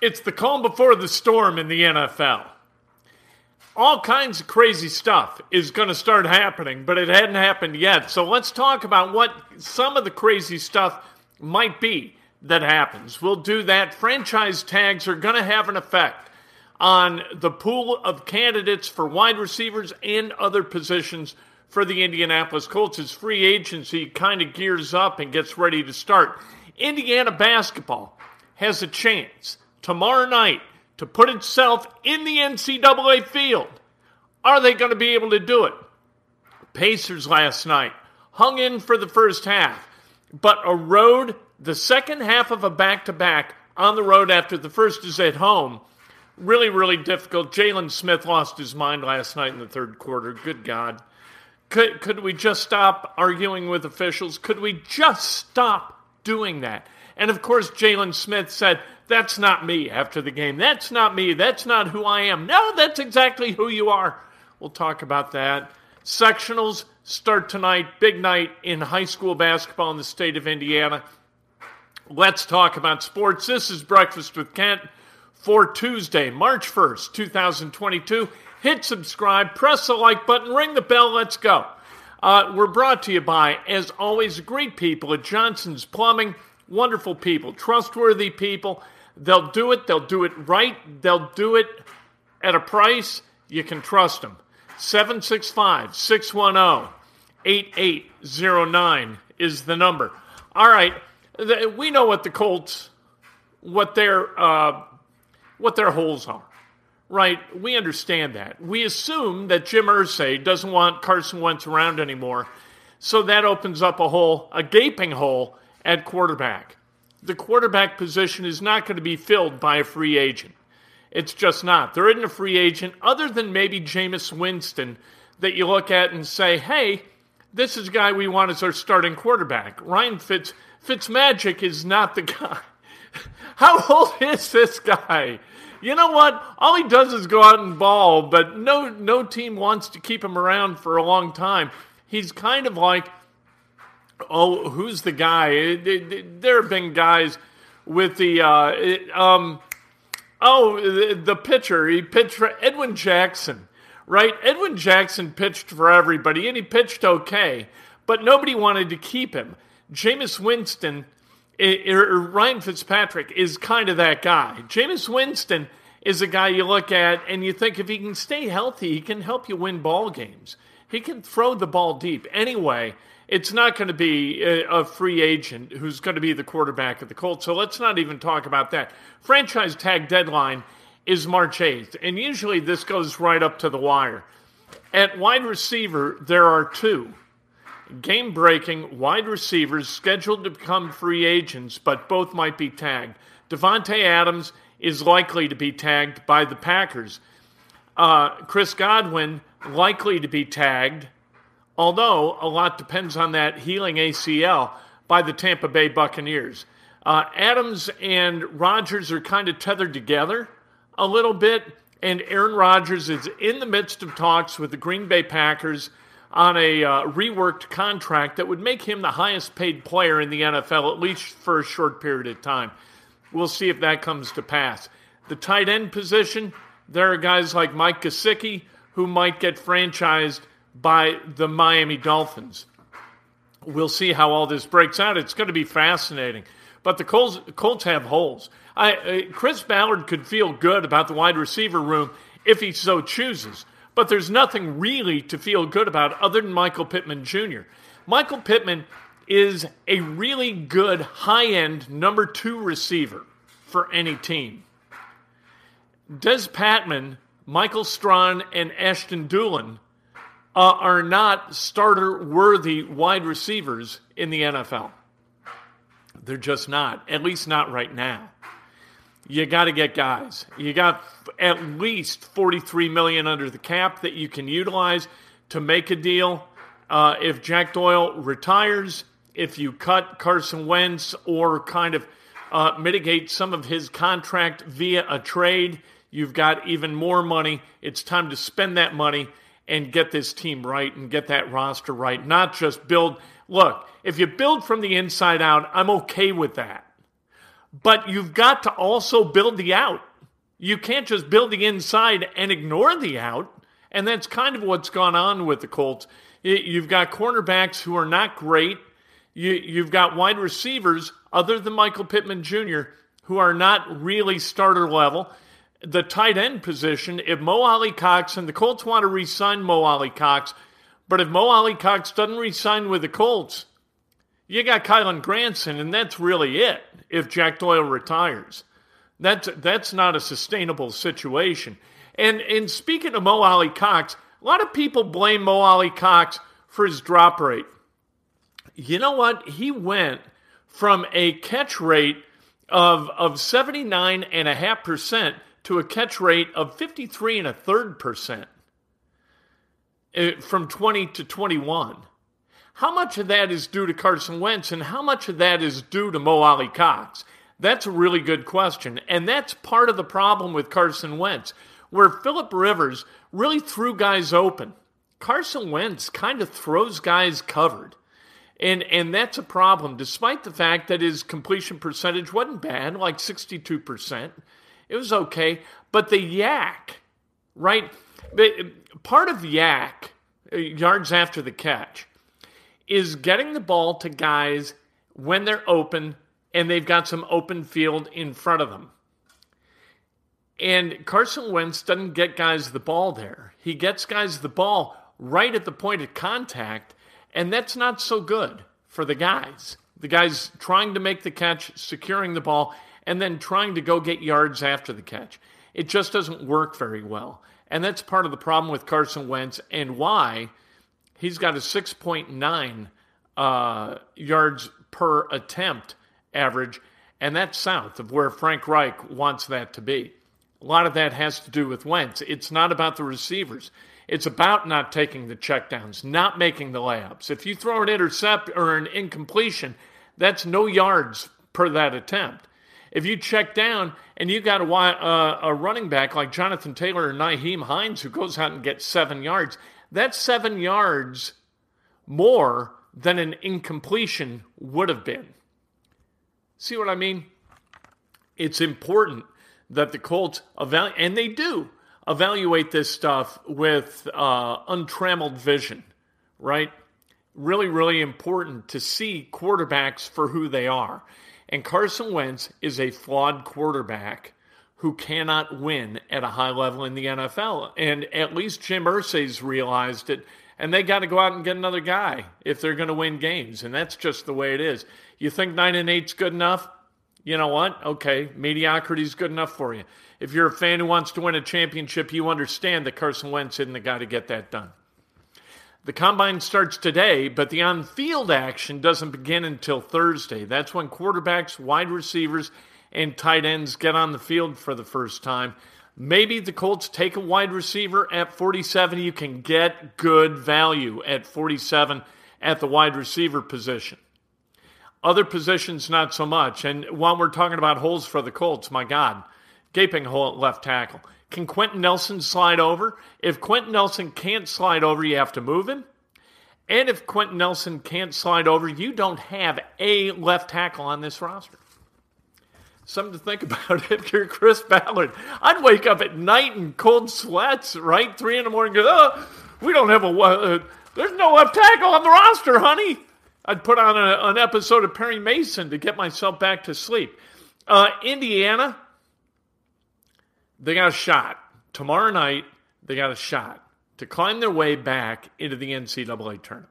It's the calm before the storm in the NFL. All kinds of crazy stuff is going to start happening, but it hadn't happened yet. So let's talk about what some of the crazy stuff might be that happens. We'll do that. Franchise tags are going to have an effect on the pool of candidates for wide receivers and other positions for the Indianapolis Colts as free agency kind of gears up and gets ready to start. Indiana basketball has a chance tomorrow night to put itself in the NCAA field. Are they going to be able to do it? Pacers last night hung in for the first half, but a road the second half of a back to back on the road after the first is at home. Really, really difficult. Jalen Smith lost his mind last night in the third quarter. Good God. Could, could we just stop arguing with officials? Could we just stop doing that? And of course, Jalen Smith said, That's not me after the game. That's not me. That's not who I am. No, that's exactly who you are. We'll talk about that. Sectionals start tonight. Big night in high school basketball in the state of Indiana. Let's talk about sports. This is Breakfast with Kent for Tuesday, March 1st, 2022. Hit subscribe, press the like button, ring the bell, let's go. Uh, we're brought to you by, as always, great people at Johnson's Plumbing. Wonderful people, trustworthy people. They'll do it, they'll do it right, they'll do it at a price you can trust them. 765 610 8809 is the number. All right we know what the Colts, what their uh, what their holes are, right? We understand that. We assume that Jim Irsay doesn't want Carson Wentz around anymore, so that opens up a hole, a gaping hole at quarterback. The quarterback position is not going to be filled by a free agent. It's just not. There isn't a free agent other than maybe Jameis Winston that you look at and say, hey, this is a guy we want as our starting quarterback. Ryan Fitz Fitzmagic is not the guy. How old is this guy? You know what? All he does is go out and ball, but no no team wants to keep him around for a long time. He's kind of like, oh, who's the guy? There have been guys with the uh, um, oh the, pitcher. He pitched for Edwin Jackson right? Edwin Jackson pitched for everybody, and he pitched okay, but nobody wanted to keep him. Jameis Winston, or Ryan Fitzpatrick, is kind of that guy. Jameis Winston is a guy you look at and you think if he can stay healthy, he can help you win ball games. He can throw the ball deep. Anyway, it's not going to be a free agent who's going to be the quarterback of the Colts. So let's not even talk about that. Franchise tag deadline is March 8th, and usually this goes right up to the wire. At wide receiver, there are two game breaking wide receivers scheduled to become free agents, but both might be tagged. Davante Adams is likely to be tagged by the Packers. Uh, Chris Godwin likely to be tagged, although a lot depends on that healing ACL by the Tampa Bay Buccaneers. Uh, Adams and Rodgers are kind of tethered together a little bit, and Aaron Rodgers is in the midst of talks with the Green Bay Packers on a uh, reworked contract that would make him the highest paid player in the NFL, at least for a short period of time. We'll see if that comes to pass. The tight end position, there are guys like Mike Gesicki who might get franchised by the Miami Dolphins. We'll see how all this breaks out. It's going to be fascinating. But the Colts, Colts have holes. I, uh, Chris Ballard could feel good about the wide receiver room if he so chooses. But there's nothing really to feel good about other than Michael Pittman Jr. Michael Pittman is a really good high end number two receiver for any team. Des Patmon, Michael Strachan, and Ashton Dulin uh, are not starter worthy wide receivers in the NFL. They're just not, at least not right now. You got to get guys. You got at least 43 million under the cap that you can utilize to make a deal. Uh, if Jack Doyle retires, if you cut Carson Wentz or kind of uh, mitigate some of his contract via a trade, you've got even more money. It's time to spend that money and get this team right and get that roster right, not just build. Look, if you build from the inside out, I'm okay with that. But you've got to also build the out. You can't just build the inside and ignore the out. And that's kind of what's gone on with the Colts. You've got cornerbacks who are not great. You, have got wide receivers, other than Michael Pittman Jr., who are not really starter level the tight end position, if Mo Alie-Cox and the Colts want to re sign Mo Alie-Cox, but if Mo Alie-Cox doesn't re sign with the Colts, you got Kylen Granson, and that's really it if Jack Doyle retires. That's, that's not a sustainable situation. And, and speaking of Mo Alie-Cox, a lot of people blame Mo Alie-Cox for his drop rate. You know what? He went from a catch rate of, of 79.5% to a catch rate of 53 and a third percent uh, from 20 to 21. How much of that is due to Carson Wentz and how much of that is due to Mo Alie-Cox? That's a really good question. And that's part of the problem with Carson Wentz, where Philip Rivers really threw guys open. Carson Wentz kind of throws guys covered. And, and that's a problem, despite the fact that his completion percentage wasn't bad, like 62%. It was okay. But the YAC, right? Part of YAC, uh, yards after the catch, is getting the ball to guys when they're open and they've got some open field in front of them. And Carson Wentz doesn't get guys the ball there. He gets guys the ball right at the point of contact, and that's not so good for the guys. The guys trying to make the catch, securing the ball, and then trying to go get yards after the catch. It just doesn't work very well. And that's part of the problem with Carson Wentz and why he's got a 6.9 uh, yards per attempt average, and that's south of where Frank Reich wants that to be. A lot of that has to do with Wentz. It's not about the receivers. It's about not taking the checkdowns, not making the layups. If you throw an intercept or an incompletion, that's no yards per that attempt. If you check down and you got a, uh, a running back like Jonathan Taylor or Nyheim Hines who goes out and gets seven yards, that's seven yards more than an incompletion would have been. See what I mean? It's important that the Colts evaluate, and they do evaluate this stuff with uh, untrammeled vision, right? Really, really important to see quarterbacks for who they are. And Carson Wentz is a flawed quarterback who cannot win at a high level in the NFL. And at least Jim Irsay's realized it. And they got to go out and get another guy if they're going to win games. And that's just the way it is. You think 9 and 8's good enough? You know what? Okay, mediocrity's good enough for you. If you're a fan who wants to win a championship, you understand that Carson Wentz isn't the guy to get that done. The combine starts today, but the on field action doesn't begin until Thursday. That's when quarterbacks, wide receivers, and tight ends get on the field for the first time. Maybe the Colts take a wide receiver at 47. You can get good value at 47 at the wide receiver position. Other positions, not so much. And while we're talking about holes for the Colts, my God, gaping hole at left tackle. Can Quenton Nelson slide over? If Quenton Nelson can't slide over, you have to move him. And if Quenton Nelson can't slide over, you don't have a left tackle on this roster. Something to think about if you're Chris Ballard. I'd wake up at night in cold sweats, right? Three in the morning, go, oh, we don't have a, uh, there's no left tackle on the roster, honey. I'd put on a, an episode of Perry Mason to get myself back to sleep. Uh, Indiana, they got a shot. Tomorrow night, they got a shot to climb their way back into the NCAA tournament.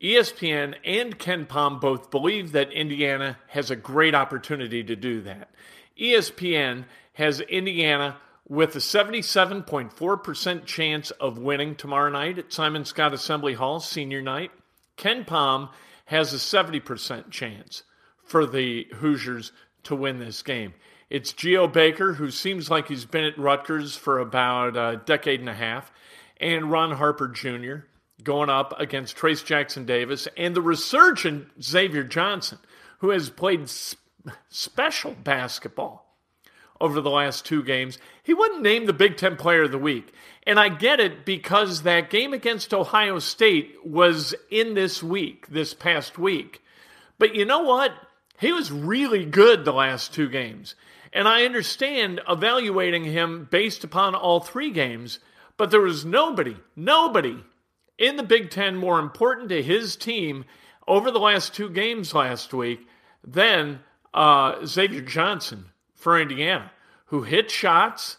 ESPN and KenPom both believe that Indiana has a great opportunity to do that. ESPN has Indiana with a 77.4% chance of winning tomorrow night at Simon Skjodt Assembly Hall, senior night. KenPom has a 70% chance for the Hoosiers to win this game. It's Geo Baker, who seems like he's been at Rutgers for about a decade and a half, and Ron Harper Jr. going up against Trayce Jackson Davis and the resurgent Xavier Johnson, who has played special basketball over the last two games. He wasn't named the Big Ten Player of the Week. And I get it because that game against Ohio State was in this week, this past week. But you know what? He was really good the last two games. And I understand evaluating him based upon all three games, but there was nobody, nobody in the Big Ten more important to his team over the last two games last week than uh, Xavier Johnson for Indiana, who hit shots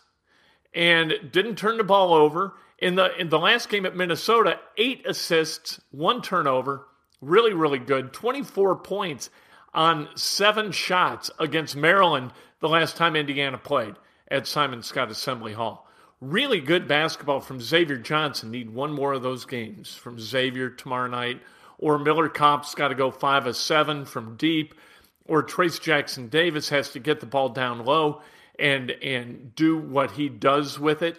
and didn't turn the ball over. In the in the last game at Minnesota, eight assists, one turnover, really really good. Twenty four points on seven shots against Maryland the last time Indiana played at Simon Skjodt Assembly Hall. Really good basketball from Xavier Johnson. Need one more of those games from Xavier tomorrow night. Or Miller Kopp's got to go five of seven from deep. Or Trayce Jackson Davis has to get the ball down low and and do what he does with it.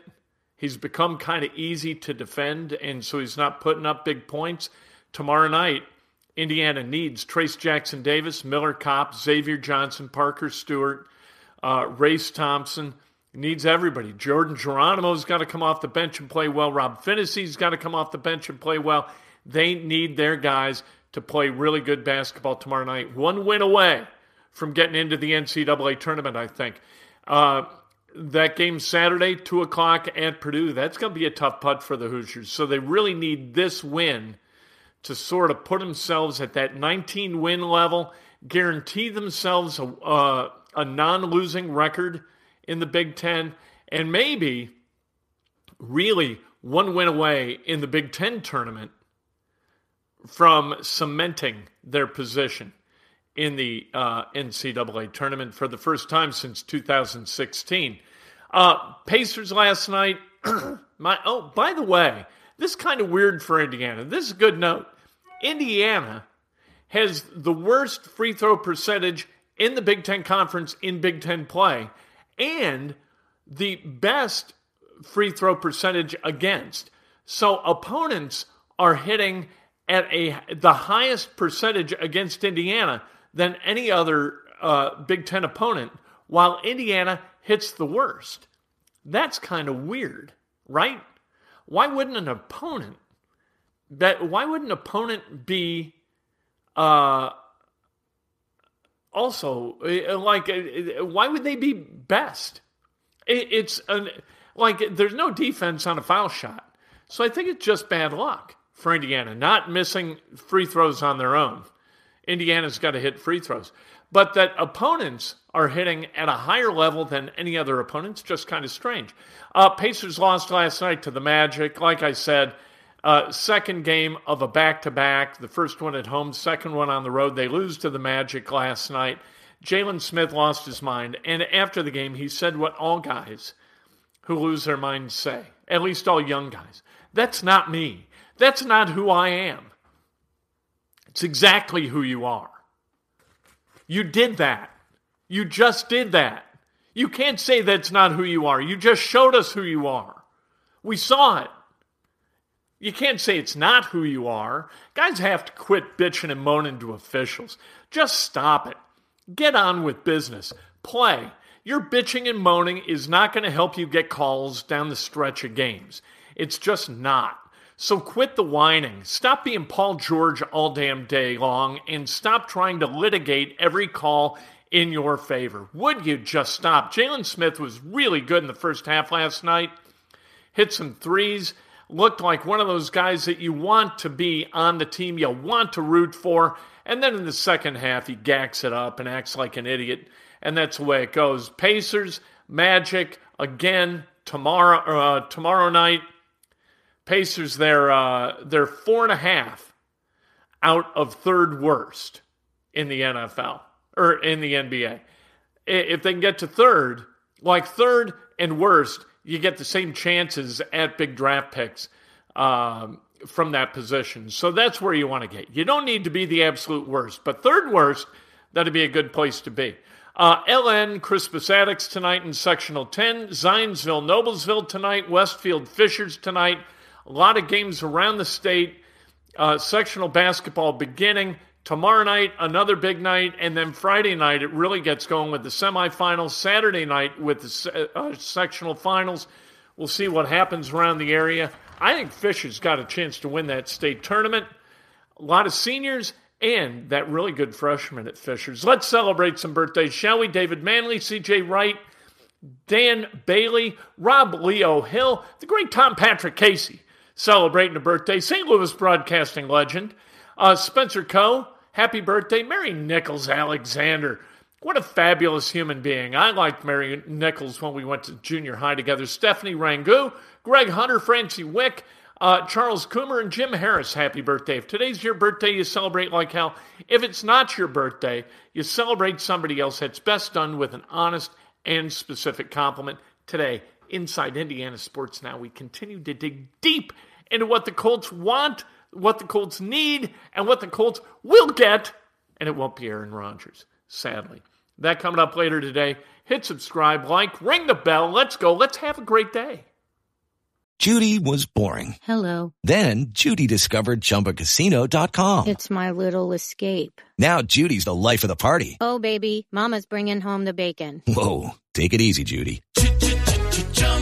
He's become kind of easy to defend, and so he's not putting up big points. Tomorrow night, Indiana needs Trayce Jackson Davis, Miller Kopp, Xavier Johnson, Parker Stewart, uh, Race Thompson needs everybody. Jordan Geronimo's got to come off the bench and play well. Rob Phinisee's got to come off the bench and play well. They need their guys to play really good basketball tomorrow night. One win away from getting into the NCAA tournament, I think. Uh, that game Saturday, 2 o'clock at Purdue, that's going to be a tough putt for the Hoosiers. So they really need this win to sort of put themselves at that 19 win level, guarantee themselves a, uh, a non losing record in the Big Ten, and maybe really one win away in the Big Ten tournament from cementing their position in the uh, NCAA tournament for the first time since 2016. Uh, Pacers last night. my oh, by the way, this is kind of weird for Indiana. This is a good note. Indiana has the worst free throw percentage in the Big Ten Conference in Big Ten play and the best free throw percentage against. So opponents are hitting at a the highest percentage against Indiana than any other uh, Big Ten opponent, while Indiana hits the worst. That's kind of weird, right? Why wouldn't an opponent that? Why would an opponent be uh, also uh, like uh, why would they be best? It's an, like there's no defense on a foul shot. So i think it's just bad luck for indiana not missing free throws on their own. Indiana's got to hit free throws. But that opponents are hitting at a higher level than any other opponents just kind of strange. Uh, pacers lost last night to the magic. Like i said uh, second game of a back to back, the first one at home, second one on the road. They lose to the Magic last night. Jalen Smith lost his mind. And after the game, he said what all guys who lose their minds say, at least all young guys. That's not me. That's not who I am. It's exactly who you are. You did that. You just did that. You can't say that's not who you are. You just showed us who you are. We saw it. You can't say it's not who you are. Guys have to quit bitching and moaning to officials. Just stop it. Get on with business. Play. Your bitching and moaning is not going to help you get calls down the stretch of games. It's just not. So quit the whining. Stop being Paul George all damn day long and stop trying to litigate every call in your favor. Would you just stop? Jalen Smith was really good in the first half last night. Hit some threes. Looked like one of those guys that you want to be on the team, you want to root for. And then in the second half, he gacks it up and acts like an idiot and that's the way it goes. Pacers, Magic again tomorrow. Uh, tomorrow night, Pacers they're uh, they're four and a half out of third worst in the NFL or in the NBA. If they can get to third, like third and worst, you get the same chances at big draft picks um, from that position. So that's where you want to get. You don't need to be the absolute worst, but third worst, that'd be a good place to be. Uh, LN, Crispus Attucks tonight in sectional 10. Zionsville, Noblesville tonight. Westfield, Fishers tonight. A lot of games around the state. Uh, sectional basketball beginning. Tomorrow night, another big night. And then Friday night, it really gets going with the semifinals. Saturday night with the uh, sectional finals. We'll see what happens around the area. I think Fisher's got a chance to win that state tournament. A lot of seniors and that really good freshman at Fishers. Let's celebrate some birthdays, shall we? David Manley, CJ Wright, Dan Bailey, Rob Leo Hill, the great Tom Patrick Casey celebrating a birthday, St. Louis broadcasting legend, uh, Spencer Coe, happy birthday, Mary Nichols Alexander. What a fabulous human being. I liked Mary Nichols when we went to junior high together. Stephanie Rangu, Greg Hunter, Francie Wick, uh, Charles Coomer and Jim Harris, happy birthday. If today's your birthday, you celebrate like hell. If it's not your birthday, you celebrate somebody else. It's best done with an honest and specific compliment. Today, inside Indiana Sports Now, we continue to dig deep into what the Colts want, what the Colts need, and what the Colts will get, and it won't be Aaron Rodgers, sadly. That coming up later today. Hit subscribe, like, ring the bell. Let's go. Let's have a great day. Judy was boring. Hello. Then Judy discovered ChumbaCasino.com. It's my little escape. Now Judy's the life of the party. Oh, baby, mama's bringing home the bacon. Whoa, take it easy, Judy.